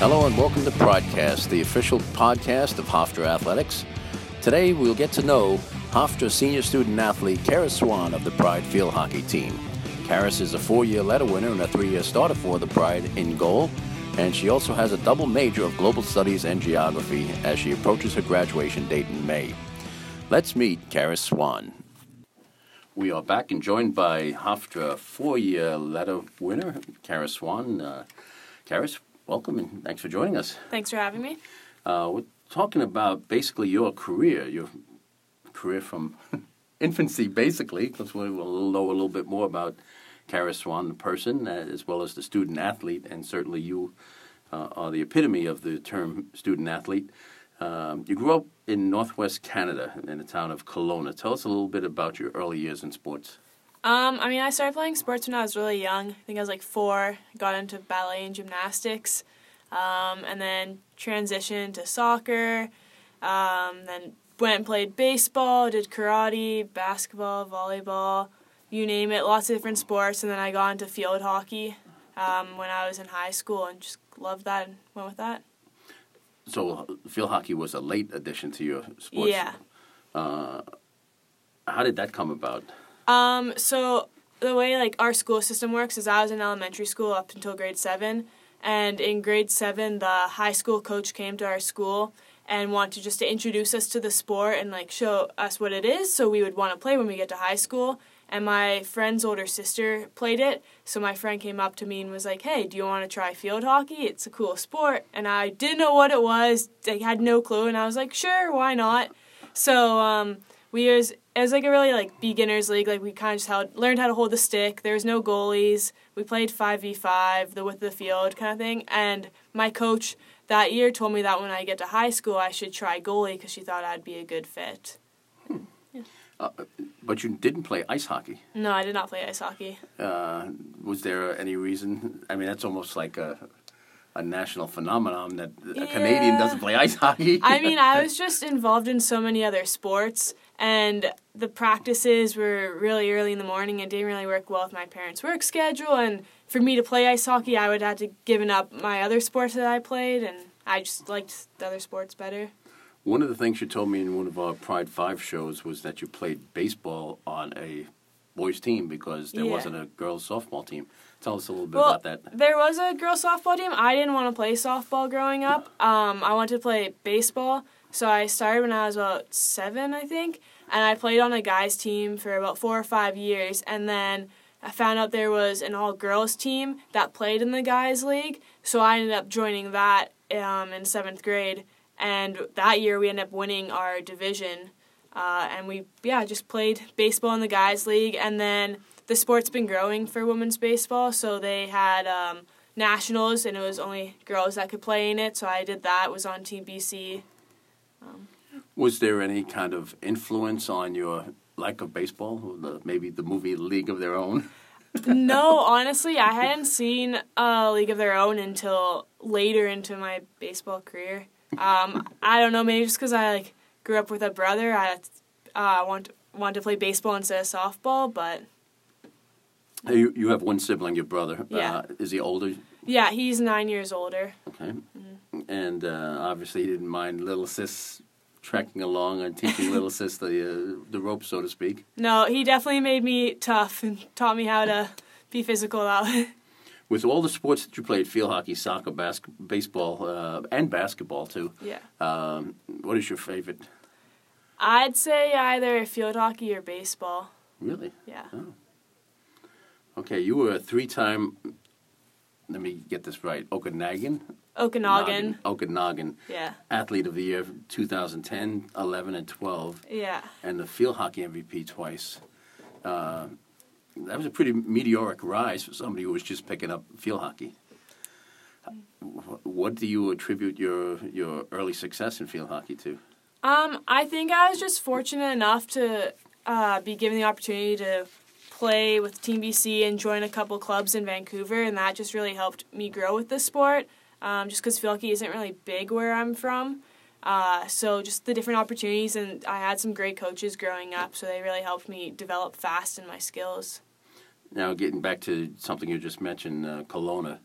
Hello and welcome to Pridecast, the official podcast of Hofstra Athletics. Today we'll get to know Hofstra senior student athlete Carys Swan of the Pride field hockey team. Carys is a four-year letter winner and a three-year starter for the Pride in goal, and she also has a double major of global studies and geography as she approaches her graduation date in May. Let's meet Carys Swan. We are back and joined by Hofstra four-year letter winner, Carys Swan. Uh, Carys, welcome and thanks for joining us. Thanks for having me. Uh, we're talking about basically your career, your career from infancy, basically, because we'll know a little bit more about Kara Swan, the person, uh, as well as the student athlete, and certainly you uh, are the epitome of the term student athlete. Um, you grew up in northwest Canada in the town of Kelowna. Tell us a little bit about your early years in sports. Um, I mean, I started playing sports when I was really young. I think I was like four. Got into ballet and gymnastics, um, and then transitioned to soccer. Um, then went and played baseball, did karate, basketball, volleyball, you name it, lots of different sports. And then I got into field hockey um, when I was in high school and just loved that and went with that. So, field hockey was a late addition to your sports. Yeah. Uh, how did that come about? Um, so the way like our school system works is I was in elementary school up until grade seven, and in grade seven the high school coach came to our school and wanted just to introduce us to the sport and like show us what it is, so we would want to play when we get to high school. And my friend's older sister played it, so my friend came up to me and was like, "Hey, do you want to try field hockey? It's a cool sport." And I didn't know what it was; I had no clue, and I was like, "Sure, why not?" So um, we was it was like a really like beginners league. Like we kind of just held, learned how to hold the stick. There was no goalies. We played five v five, the width of the field kind of thing. And my coach that year told me that when I get to high school, I should try goalie because she thought I'd be a good fit. Uh, but you didn't play ice hockey. No, I did not play ice hockey. Uh, was there any reason? I mean, that's almost like a, a national phenomenon that a Canadian doesn't play ice hockey. I mean, I was just involved in so many other sports, and the practices were really early in the morning and didn't really work well with my parents' work schedule. And for me to play ice hockey, I would have to given up my other sports that I played, and I just liked the other sports better. One of the things you told me in one of our Pride Five shows was that you played baseball on a boys' team because there Yeah. wasn't a girls' softball team. Tell us a little bit Well, about that. There was a girls softball team. I didn't want to play softball growing up. Um, I wanted to play baseball, so I started when I was about seven, I think, and I played on a guys team for about four or five years, and then I found out there was an all girls team that played in the guys league, so I ended up joining that um, in seventh grade, and that year we ended up winning our division. Uh, and we yeah just played baseball in the guys league and then the sport's been growing for women's baseball so they had um, nationals and it was only girls that could play in it so i did that was on team bc Was there any kind of influence on your like of baseball? The, maybe the movie League of Their Own. no honestly i hadn't seen a league of their own until later into my baseball career um, i don't know maybe just because i like grew up with a brother i uh, want wanted to play baseball instead of softball but You you have one sibling, your brother. Yeah. Uh, is he older? yeah he's nine years older Okay. And uh, obviously, he didn't mind little sis trekking along and teaching little sis the uh, the ropes, so to speak. No, he definitely made me tough and taught me how to be physical way. With all the sports that you played, field hockey, soccer, bas- baseball, uh, and basketball too, Yeah. um, what is your favorite? I'd say either field hockey or baseball. Really? Yeah. Okay, you were a three-time. Let me get this right. Okanagan. Okanagan. Okanagan Yeah. Athlete of the Year 2010, 11, and 12, Yeah. and the field hockey MVP twice. Uh, that was a pretty meteoric rise for somebody who was just picking up field hockey. What do you attribute your your early success in field hockey to? Um, I think I was just fortunate enough to uh, be given the opportunity to play with Team BC and join a couple clubs in Vancouver, and that just really helped me grow with the sport. Um, just because field hockey isn't really big where I'm from, uh, so just the different opportunities, and I had some great coaches growing up, so they really helped me develop fast in my skills. Now, getting back to something you just mentioned, uh, Kelowna.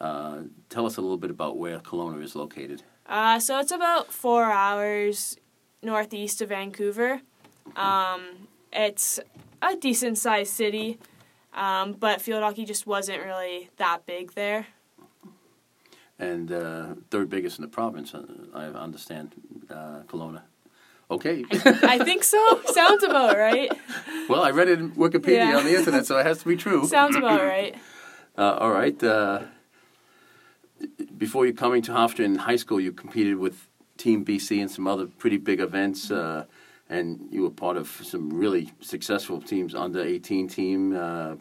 Uh, tell us a little bit about where Kelowna is located. Uh, so it's about four hours northeast of Vancouver. Um, it's a decent sized city, um, but field hockey just wasn't really that big there. And uh, third biggest in the province, uh, I understand, uh, Kelowna. Okay. I think so. Sounds about right. well, I read it in Wikipedia Yeah. on the internet, so it has to be true. Sounds about right. Uh, all right. Uh, before you coming to Hofstra in high school, you competed with Team BC and some other pretty big events, uh, and you were part of some really successful teams. Under 18 team, uh,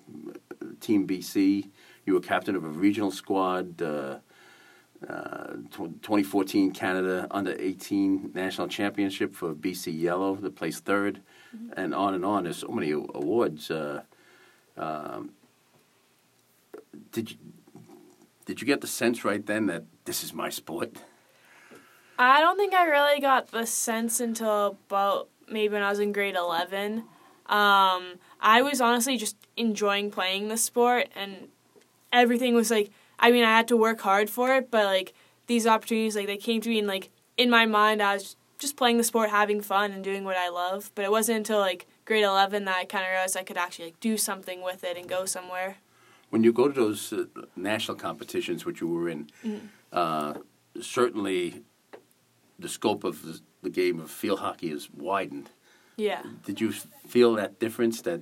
Team BC. You were captain of a regional squad. Uh, uh, 2014 Canada Under 18 National Championship for BC Yellow, that placed 3rd and on and on. There's so many awards. Uh, um, did you did you get the sense right then that this is my sport? I don't think I really got the sense until about maybe when I was in grade 11. Um, I was honestly just enjoying playing the sport, and everything was like, I mean, I had to work hard for it, but like these opportunities, like they came to me, and like in my mind, I was just playing the sport, having fun, and doing what I love. But it wasn't until like grade 11 that I kind of realized I could actually like do something with it and go somewhere. When you go to those uh, national competitions, which you were in, Mm-hmm. uh, certainly the scope of the, the game of field hockey is widened. Yeah. Did you feel that difference that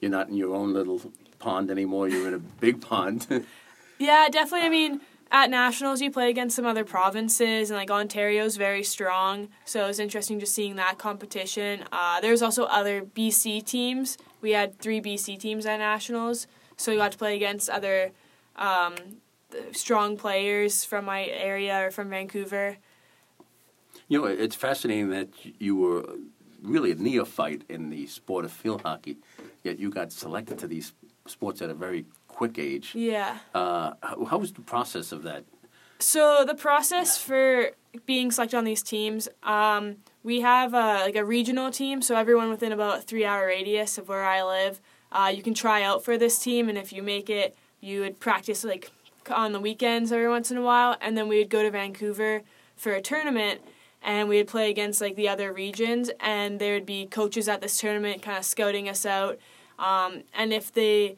you're not in your own little pond anymore? You're in a big pond. Yeah, definitely. I mean, at nationals, you play against some other provinces, and like Ontario's very strong. So it was interesting just seeing that competition. Uh, there's also other BC teams. We had three BC teams at nationals, so we got to play against other um, strong players from my area or from Vancouver. You know, it's fascinating that you were really a neophyte in the sport of field hockey, yet you got selected to these sports at a very quick age. Yeah. Uh, how, how was the process of that? So the process for being selected on these teams, um, we have a, like a regional team. So everyone within about a three-hour radius of where I live, uh, you can try out for this team, and if you make it, you would practice like on the weekends every once in a while, and then we would go to Vancouver for a tournament, and we would play against like the other regions, and there would be coaches at this tournament kind of scouting us out, um, and if they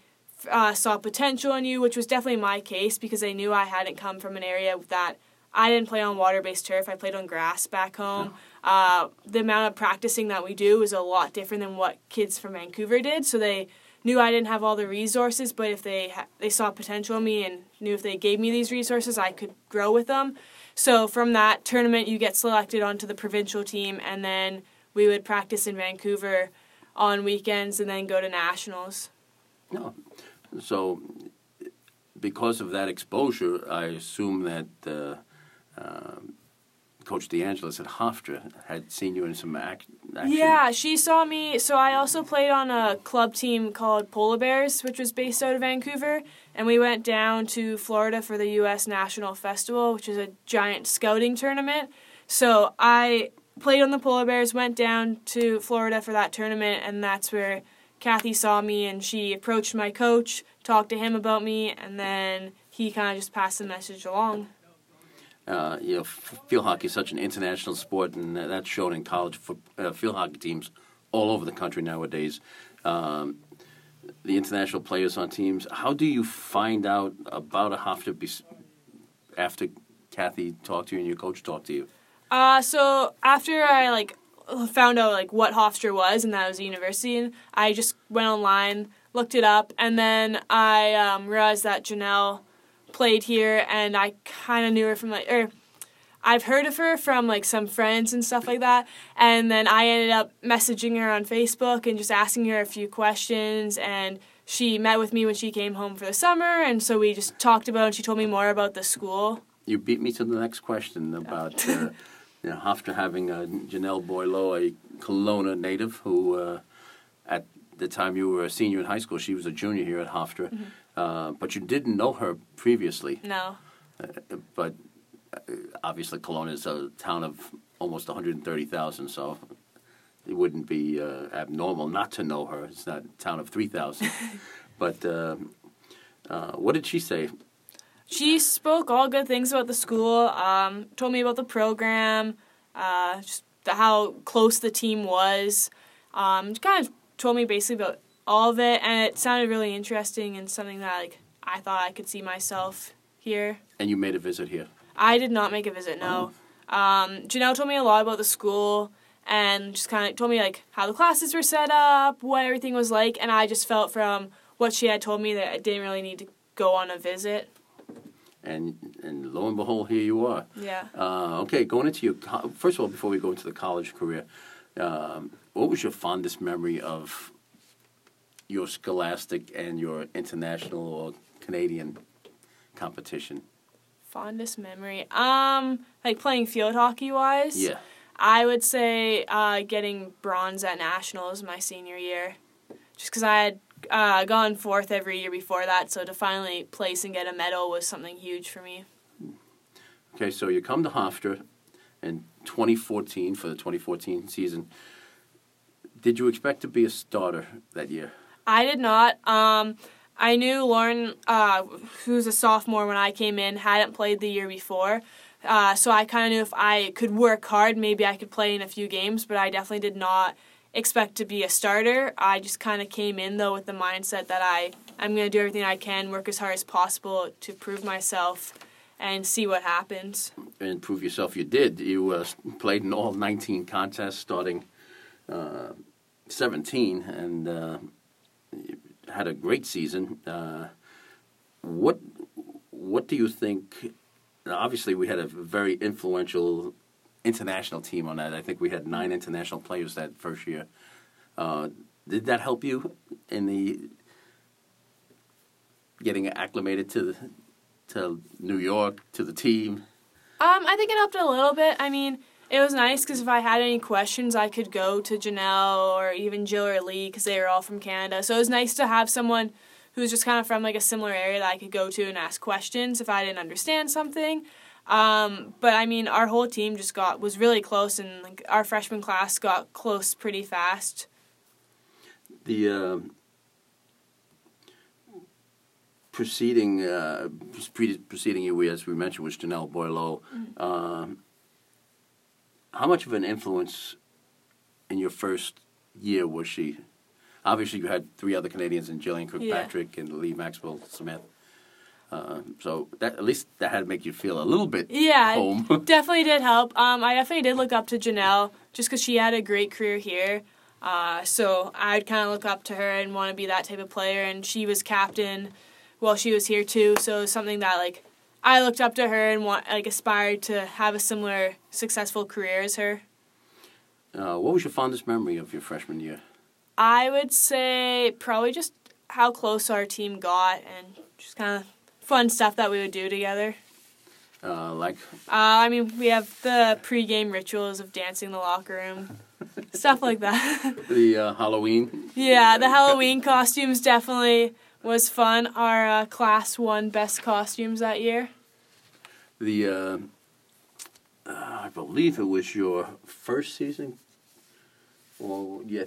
uh, saw potential in you, which was definitely my case because they knew I hadn't come from an area that I didn't play on water based turf. I played on grass back home. Uh, the amount of practicing that we do is a lot different than what kids from Vancouver did. So they knew I didn't have all the resources, but if they ha- they saw potential in me and knew if they gave me these resources, I could grow with them. So from that tournament, you get selected onto the provincial team, and then we would practice in Vancouver on weekends, and then go to nationals. No. So, because of that exposure, I assume that uh, uh, Coach DeAngelis at Hofstra had seen you in some act- action. Yeah, she saw me. So I also played on a club team called Polar Bears, which was based out of Vancouver, and we went down to Florida for the U.S. National Festival, which is a giant scouting tournament. So I played on the Polar Bears, went down to Florida for that tournament, and that's where Kathy saw me, and she approached my coach, talked to him about me, and then he kind of just passed the message along. Uh, you know, f- field hockey is such an international sport, and that's shown in college uh, field hockey teams all over the country nowadays. Um, the international players on teams. How do you find out about a bes- after Kathy talked to you and your coach talked to you? Uh, so after I like found out like what Hofstra was and that it was a university, and I just went online, looked it up, and then I um, realized that Janelle played here, and I kind of knew her from like or. I've heard of her from like some friends and stuff like that, and then I ended up messaging her on Facebook and just asking her a few questions, and she met with me when she came home for the summer, and so we just talked about, and she told me more about the school. You beat me to the next question about uh, you know, Hofstra having uh, Janelle Boileau, a Kelowna native, who uh, at the time you were a senior in high school, she was a junior here at Hofstra, Mm-hmm. uh, but you didn't know her previously. No. But uh, obviously, Kelowna is a town of almost 130,000, so it wouldn't be uh, abnormal not to know her. It's not a town of 3,000. but uh, uh, what did she say? She spoke all good things about the school. Um, told me about the program, uh, just the, how close the team was. Um, kind of told me basically about all of it, and it sounded really interesting and something that like I thought I could see myself here. And you made a visit here. I did not make a visit. No. Um, Janelle told me a lot about the school and just kind of told me like how the classes were set up, what everything was like, and I just felt from what she had told me that I didn't really need to go on a visit. And and lo and behold, here you are. Yeah. Uh, okay, going into your co- first of all, before we go into the college career, um, what was your fondest memory of your scholastic and your international or Canadian competition? Fondest memory. Um, like playing field hockey wise. Yeah. I would say uh, getting bronze at nationals my senior year, just because I had uh, gone fourth every year before that, so to finally place and get a medal was something huge for me. Okay, so you come to Hofstra in 2014 for the 2014 season. Did you expect to be a starter that year? I did not. Um, I knew Lauren, uh, who's a sophomore when I came in, hadn't played the year before. Uh, so I kind of knew if I could work hard, maybe I could play in a few games, but I definitely did not expect to be a starter. I just kind of came in, though, with the mindset that I, I'm going to do everything I can, work as hard as possible to prove myself and see what happens. And prove yourself you did. You uh, played in all 19 contests starting uh, 17 and uh, had a great season. Uh, what what do you think? Obviously, we had a very influential international team on that. I think we had nine international players that first year. Uh, did that help you in the getting acclimated to the, to New York to the team? Um, I think it helped a little bit. I mean, it was nice because if I had any questions, I could go to Janelle or even Jill or Lee because they were all from Canada. So it was nice to have someone who's just kind of from like a similar area that I could go to and ask questions if I didn't understand something. Um, but I mean, our whole team just got was really close, and like our freshman class got close pretty fast. The uh, preceding uh, pre- preceding you, as we mentioned, was Janelle Boileau. Mm-hmm. Um, how much of an influence in your first year was she? Obviously, you had three other Canadians in Jillian Kirkpatrick and Lee Maxwell Smith. Uh, so that at least that had to make you feel a little bit Yeah, home. it definitely did help. Um, I definitely did look up to Janelle just because she had a great career here. Uh, so I'd kind of look up to her and want to be that type of player. And she was captain while she was here too, so it was something that like I looked up to her and want like aspired to have a similar successful career as her. Uh, what was your fondest memory of your freshman year? I would say probably just how close our team got and just kind of fun stuff that we would do together. Uh, like Uh, I mean, we have the pre-game rituals of dancing in the locker room, stuff like that. the uh, Halloween. yeah, the Halloween costumes definitely was fun. Our uh, class won best costumes that year. The uh, uh, I believe it was your first season, or yeah,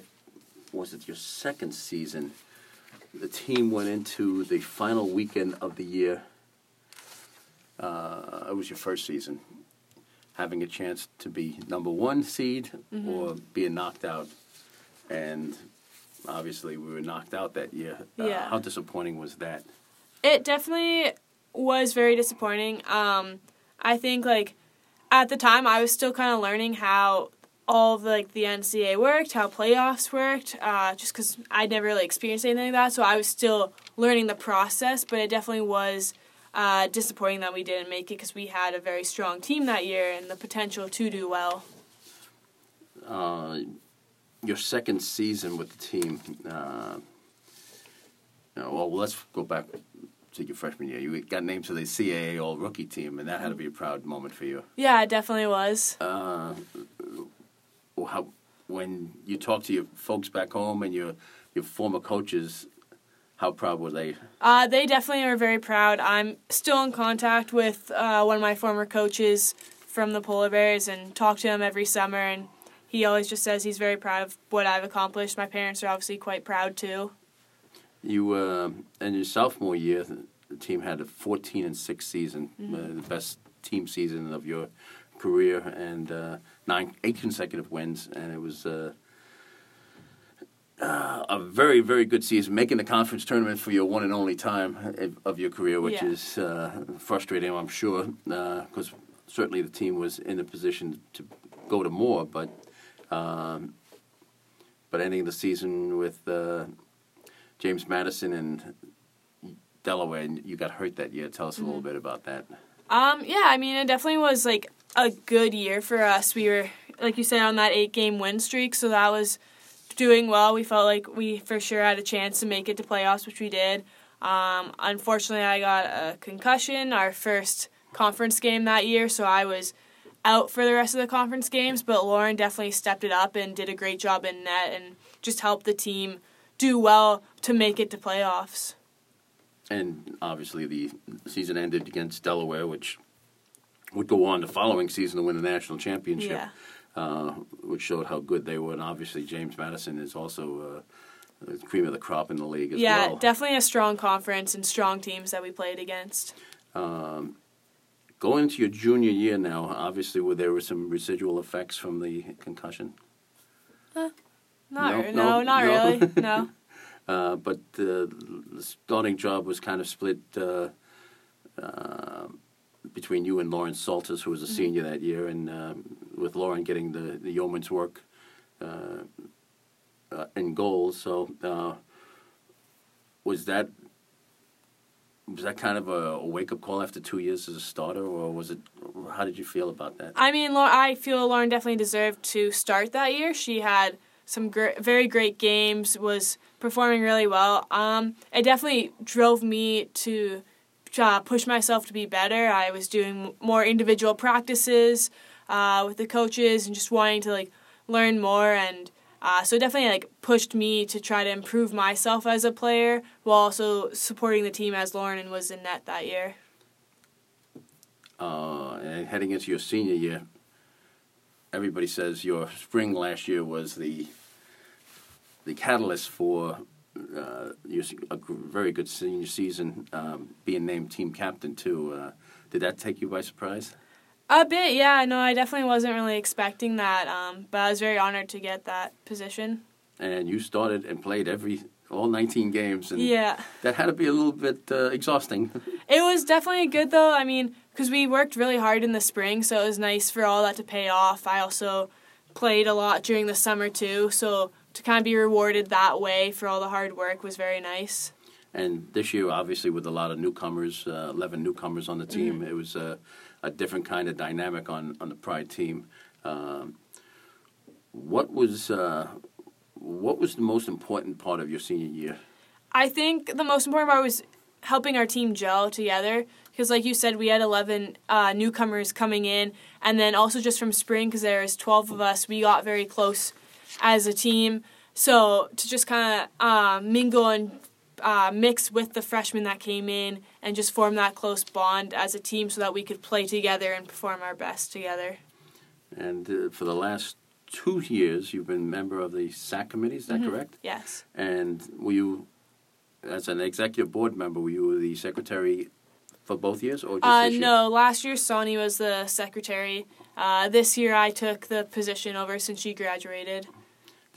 was it your second season? The team went into the final weekend of the year. Uh, it was your first season, having a chance to be number one seed or being knocked out, and obviously we were knocked out that year. Uh, Yeah. How disappointing was that? It definitely was very disappointing. Um, I think like at the time I was still kind of learning how all of like the NCAA worked, how playoffs worked, uh, just because I'd never really experienced anything like that. So I was still learning the process, but it definitely was uh, disappointing that we didn't make it because we had a very strong team that year and the potential to do well. uh, your second season with the team. Uh, know, well, let's go back to your freshman year. You got named to the CAA All Rookie team, and that had to be a proud moment for you. Yeah, it definitely was. Uh, how, when you talk to your folks back home and your your former coaches, how proud were they? Uh, they definitely are very proud. I'm still in contact with uh, one of my former coaches from the Polar Bears and talk to him every summer. And he always just says he's very proud of what I've accomplished. My parents are obviously quite proud too. You uh, in your sophomore year, the team had a 14 and six season, Mm-hmm. uh, the best team season of your career, and uh, nine, eight consecutive wins, and it was. Uh, uh, a very, very good season, making the conference tournament for your one and only time of- your career, which Yeah. is uh, frustrating, I'm sure, because certainly the team was in a position to go to more, but um, but ending the season with uh, James Madison and Delaware, and you got hurt that year. Tell us a little bit about that. Um, yeah, I mean, it definitely was like a good year for us. We were, like you said, on that eight game win streak, so that was doing well. We felt like we for sure had a chance to make it to playoffs, which we did. Um, unfortunately, I got a concussion our first conference game that year, so I was out for the rest of the conference games. But Lauren definitely stepped it up and did a great job in net and just helped the team do well to make it to playoffs. And obviously, the season ended against Delaware, which would go on the following season to win the national championship, Yeah. uh, which showed how good they were. And obviously, James Madison is also uh, the cream of the crop in the league as Yeah, well. Yeah, definitely a strong conference and strong teams that we played against. Um, going into your junior year now, obviously, where there were some residual effects from the concussion. Not No, re- no, no, not no. really. No. Uh, but uh, the starting job was kind of split uh, uh, between you and Lauren Salters, who was a Mm-hmm. senior that year, and um, with Lauren getting the, the yeoman's work uh, uh, in goals. So, uh, was that was that kind of a, a wake up call after two years as a starter, or was it? How did you feel about that? I mean, I feel Lauren definitely deserved to start that year. She had some gr- very great games, was performing really well. Um, it definitely drove me to uh, push myself to be better. I was doing more individual practices uh, with the coaches and just wanting to like learn more and. Uh, so it definitely like pushed me to try to improve myself as a player while also supporting the team as Lauren and was in net that year. uh, and heading into your senior year, everybody says your spring last year was the the catalyst for uh, a very good senior season, um, being named team captain too. Uh, did that take you by surprise? A bit, yeah. No, I definitely wasn't really expecting that, um, but I was very honored to get that position. And you started and played every all 19 games, and Yeah. that had to be a little bit uh, exhausting. It was definitely good, though. I mean, because we worked really hard in the spring, so it was nice for all that to pay off. I also played a lot during the summer, too, so to kind of be rewarded that way for all the hard work was very nice. And this year, obviously, with a lot of newcomers, uh, 11 newcomers on the team, it was a, a different kind of dynamic on, on the Pride team. Um, what was uh, what was the most important part of your senior year? I think the most important part was helping our team gel together because, like you said, we had 11 uh, newcomers coming in, and then also just from spring because there was 12 of us, we got very close as a team. So to just kind of uh, mingle and uh, mix with the freshmen that came in and just form that close bond as a team so that we could play together and perform our best together. And uh, for the last two years, you've been member of the SAC committee. Is that correct? Yes. And were you, as an executive board member, were you the secretary for both years, or just Uh, this year? no, last year Sonny was the secretary. Uh, this year I took the position over since she graduated.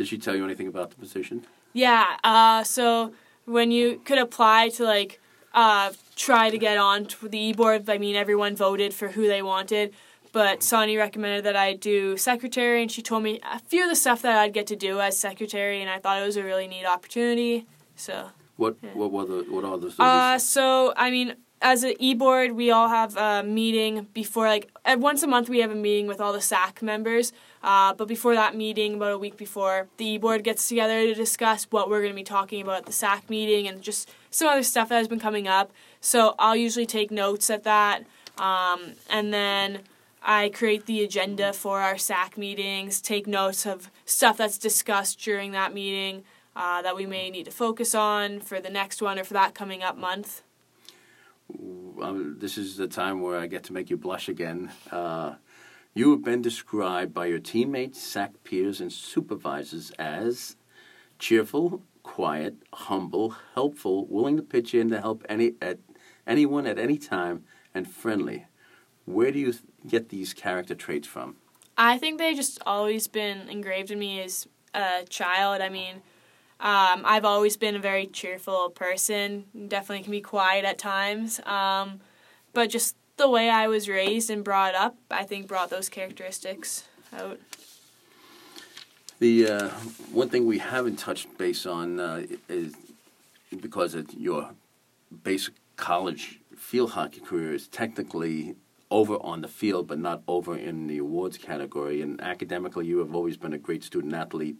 Did she tell you anything about the position? Yeah, uh, so when you could apply to like uh, try to get on to the e-board, I mean everyone voted for who they wanted, but Sonny recommended that I do secretary, and she told me a few of the stuff that I'd get to do as secretary, and I thought it was a really neat opportunity. So What what were the what are the Uh, so I mean, as an e-board, we all have a meeting before, like, once a month we have a meeting with all the SAC members. Uh, but before that meeting, about a week before, the e-board gets together to discuss what we're going to be talking about at the SAC meeting and just some other stuff that has been coming up. So I'll usually take notes at that, um, and then I create the agenda for our SAC meetings, take notes of stuff that's discussed during that meeting. Uh, that we may need to focus on for the next one or for that coming up month. Um, this is the time where I get to make you blush again. Uh, you have been described by your teammates, SAC peers, and supervisors as cheerful, quiet, humble, helpful, willing to pitch in to help any at anyone at any time, and friendly. Where do you th- get these character traits from? I think they just always been engraved in me as a child. I mean, um, I've always been a very cheerful person. Definitely can be quiet at times, um, but just the way I was raised and brought up, I think brought those characteristics out. The uh, one thing we haven't touched base on uh, is because of your basic college field hockey career is technically over on the field, but not over in the awards category. And academically, you have always been a great student athlete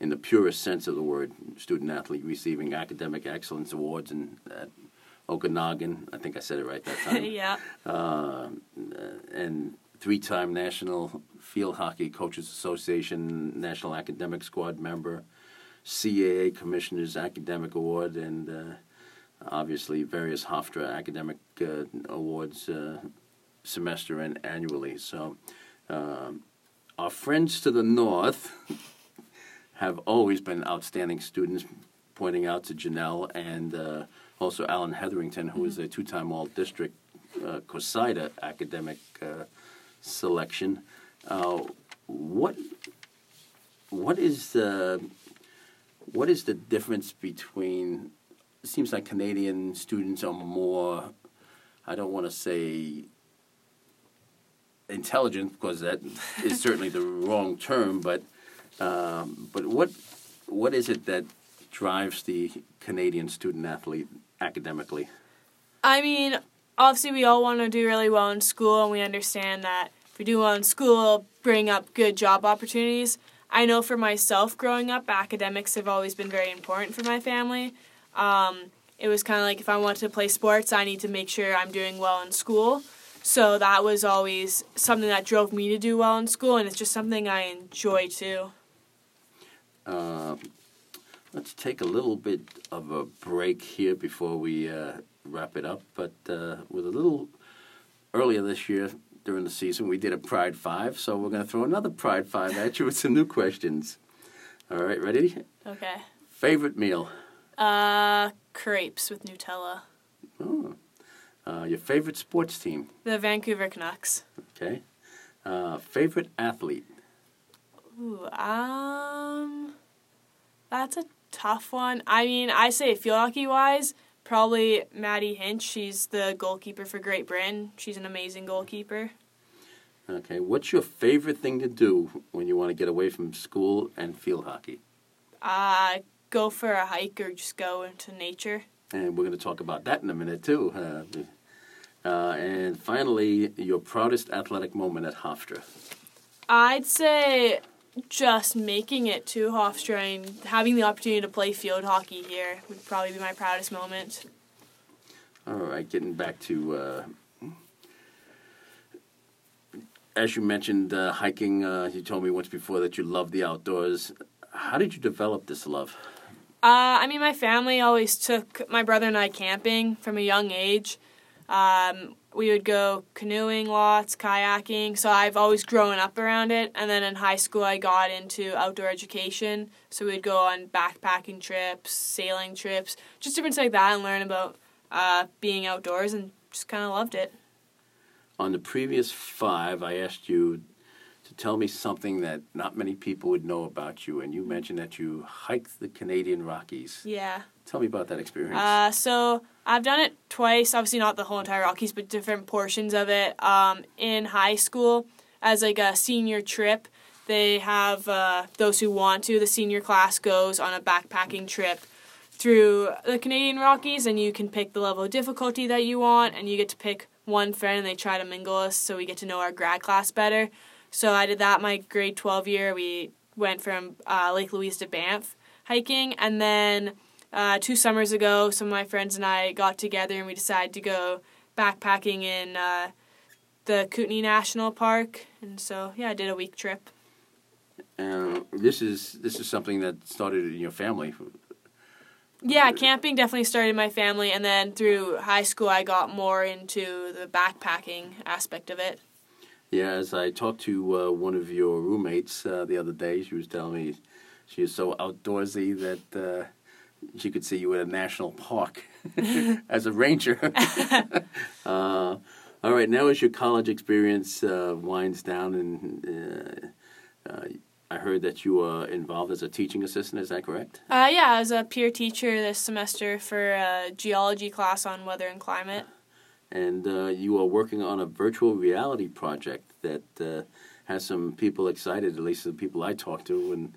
in the purest sense of the word. Student athlete receiving academic excellence awards in at Okanagan. I think I said it right that time. yeah. Uh, and three-time National Field Hockey Coaches Association National Academic Squad member, CAA Commissioner's Academic Award, and uh, obviously various Hofstra academic uh, awards uh, semester and annually. So, um, our friends to the north have always been outstanding students, pointing out to Janelle and uh, also Alan Hetherington, who is a two-time All-District uh, COSIDA academic uh, selection. Uh, what what is the what is the difference between? It seems like Canadian students are more. I don't want to say intelligent because that is certainly the wrong term, but um, but what what is it that drives the Canadian student athlete academically? I mean, obviously, we all want to do really well in school, and we understand that if we do well in school, bring up good job opportunities. I know for myself, growing up, academics have always been very important for my family. Um, it was kind of like if I want to play sports, I need to make sure I'm doing well in school. So that was always something that drove me to do well in school, and it's just something I enjoy too. Uh, let's take a little bit of a break here before we uh, wrap it up. But uh, with a little earlier this year during the season, we did a Pride Five, so we're going to throw another Pride Five at you with some new questions. All right, ready? Okay. Favorite meal? Uh, crepes with Nutella. Oh. Uh, your favorite sports team? The Vancouver Canucks. Okay. Uh, favorite athlete? Ooh, um, that's a tough one. I mean, I say field hockey wise, probably Maddie Hinch. She's the goalkeeper for Great Britain. She's an amazing goalkeeper. Okay. What's your favorite thing to do when you want to get away from school and field hockey? Uh, go for a hike or just go into nature. And we're going to talk about that in a minute, too. Uh, uh, and finally, your proudest athletic moment at Hofstra. I'd say just making it to Hofstra and having the opportunity to play field hockey here would probably be my proudest moment. All right, getting back to, uh, as you mentioned, uh, hiking. Uh, you told me once before that you love the outdoors. How did you develop this love? Uh, I mean, my family always took my brother and I camping from a young age. Um, we would go canoeing lots, kayaking. So I've always grown up around it. And then in high school, I got into outdoor education. So we'd go on backpacking trips, sailing trips, just different things like that, and learn about uh, being outdoors, and just kind of loved it. On the previous five, I asked you to tell me something that not many people would know about you, and you mentioned that you hiked the Canadian Rockies. Yeah. Tell me about that experience. Uh, so I've done it twice. Obviously, not the whole entire Rockies, but different portions of it. Um, in high school, as like a senior trip, they have uh, those who want to. The senior class goes on a backpacking trip through the Canadian Rockies, and you can pick the level of difficulty that you want, and you get to pick one friend, and they try to mingle us so we get to know our grad class better. So I did that my grade 12 year. We went from uh, Lake Louise to Banff hiking, and then uh, two summers ago, some of my friends and I got together and we decided to go backpacking in uh, the Kootenay National Park. And so, yeah, I did a week trip. Uh, this is this is something that started in your family. Yeah, camping definitely started in my family, and then through high school, I got more into the backpacking aspect of it. Yeah, as I talked to uh, one of your roommates uh, the other day, she was telling me she is so outdoorsy that uh, she could see you at a national park as a ranger. uh, all right, now as your college experience uh, winds down, and uh, uh, I heard that you are involved as a teaching assistant. Is that correct? Uh, yeah, I was a peer teacher this semester for a geology class on weather and climate. And uh, you are working on a virtual reality project that uh, has some people excited, at least the people I talked to, and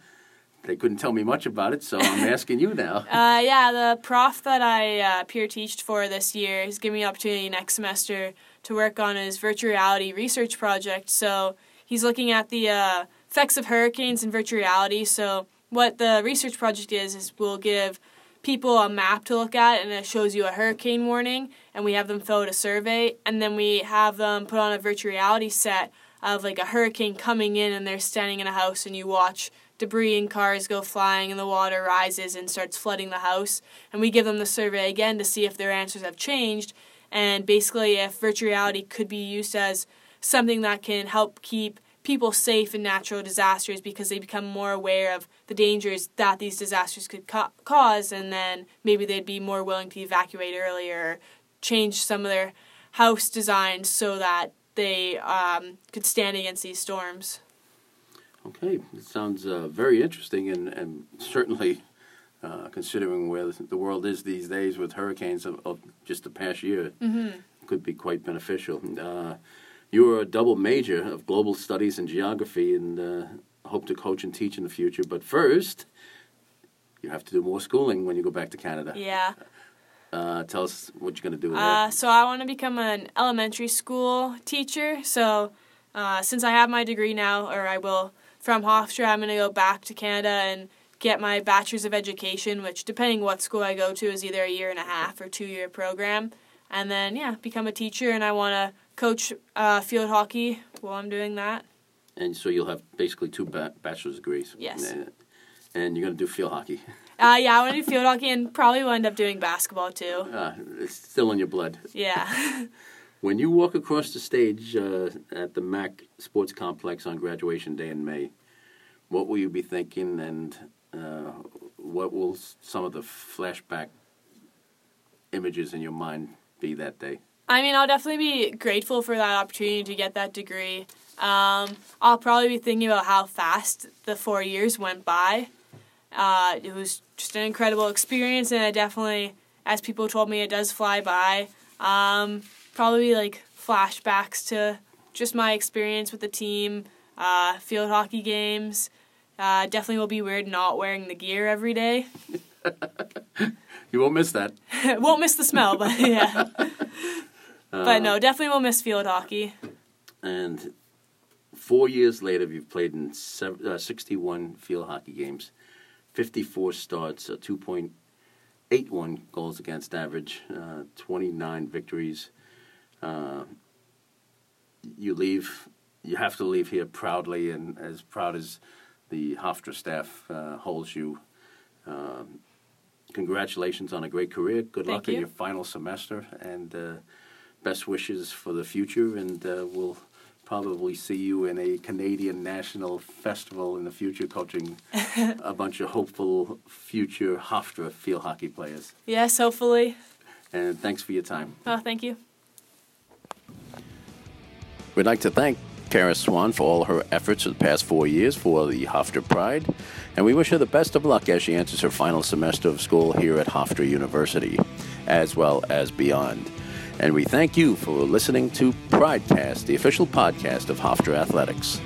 they couldn't tell me much about it, so I'm asking you now. Uh, yeah, the prof that I uh, peer teached for this year is giving me an opportunity next semester to work on his virtual reality research project. So he's looking at the uh, effects of hurricanes in virtual reality. So what the research project is is we'll give people a map to look at and it shows you a hurricane warning and we have them fill out a survey and then we have them put on a virtual reality set of like a hurricane coming in and they're standing in a house and you watch debris and cars go flying and the water rises and starts flooding the house. And we give them the survey again to see if their answers have changed. And basically if virtual reality could be used as something that can help keep people safe in natural disasters because they become more aware of the dangers that these disasters could ca- cause and then maybe they'd be more willing to evacuate earlier change some of their house designs so that they um, could stand against these storms Okay, it sounds uh, very interesting and, and certainly uh, considering where the world is these days with hurricanes of, of just the past year, mm-hmm. could be quite beneficial. Uh, you are a double major of global studies and geography and uh, hope to coach and teach in the future. But first, you have to do more schooling when you go back to Canada. Yeah. Uh, tell us what you're going to do with Uh, that. so I want to become an elementary school teacher. So uh, since I have my degree now, or I will from Hofstra, I'm going to go back to Canada and get my bachelor's of education, which depending what school I go to is either a year and a half or two year program, and then yeah, become a teacher. And I want to coach uh, field hockey while I'm doing that. And so you'll have basically two ba- bachelor's degrees. Yes. And, and you're going to do field hockey. Uh, yeah, I want to do field hockey and probably will end up doing basketball too. Uh, it's still in your blood. Yeah. When you walk across the stage uh, at the MAC Sports Complex on graduation day in May, what will you be thinking, and uh, what will some of the flashback images in your mind be that day? I mean, I'll definitely be grateful for that opportunity to get that degree. Um, I'll probably be thinking about how fast the four years went by. Uh, it was just an incredible experience, and it definitely, as people told me, it does fly by. Um, probably like flashbacks to just my experience with the team, uh, field hockey games. Uh, definitely will be weird not wearing the gear every day. You won't miss that. Won't miss the smell, but yeah. but no, definitely will miss field hockey. And four years later, you've played in uh, 61 field hockey games, 54 starts, uh, 2.81 goals against average, uh, 29 victories. Uh, you leave, you have to leave here proudly and as proud as the Hofstra staff uh, holds you. Um, congratulations on a great career. Good Thank luck in your final semester and uh, best wishes for the future. And uh, we'll probably see you in a Canadian National Festival in the future, coaching a bunch of hopeful future Hofstra field hockey players. Yes, hopefully. And thanks for your time. Oh, thank you. We'd like to thank Kara Swan for all her efforts for the past four years for the Hofstra Pride, and we wish her the best of luck as she enters her final semester of school here at Hofstra University, as well as beyond. And we thank you for listening to Pridecast, the official podcast of Hofstra Athletics.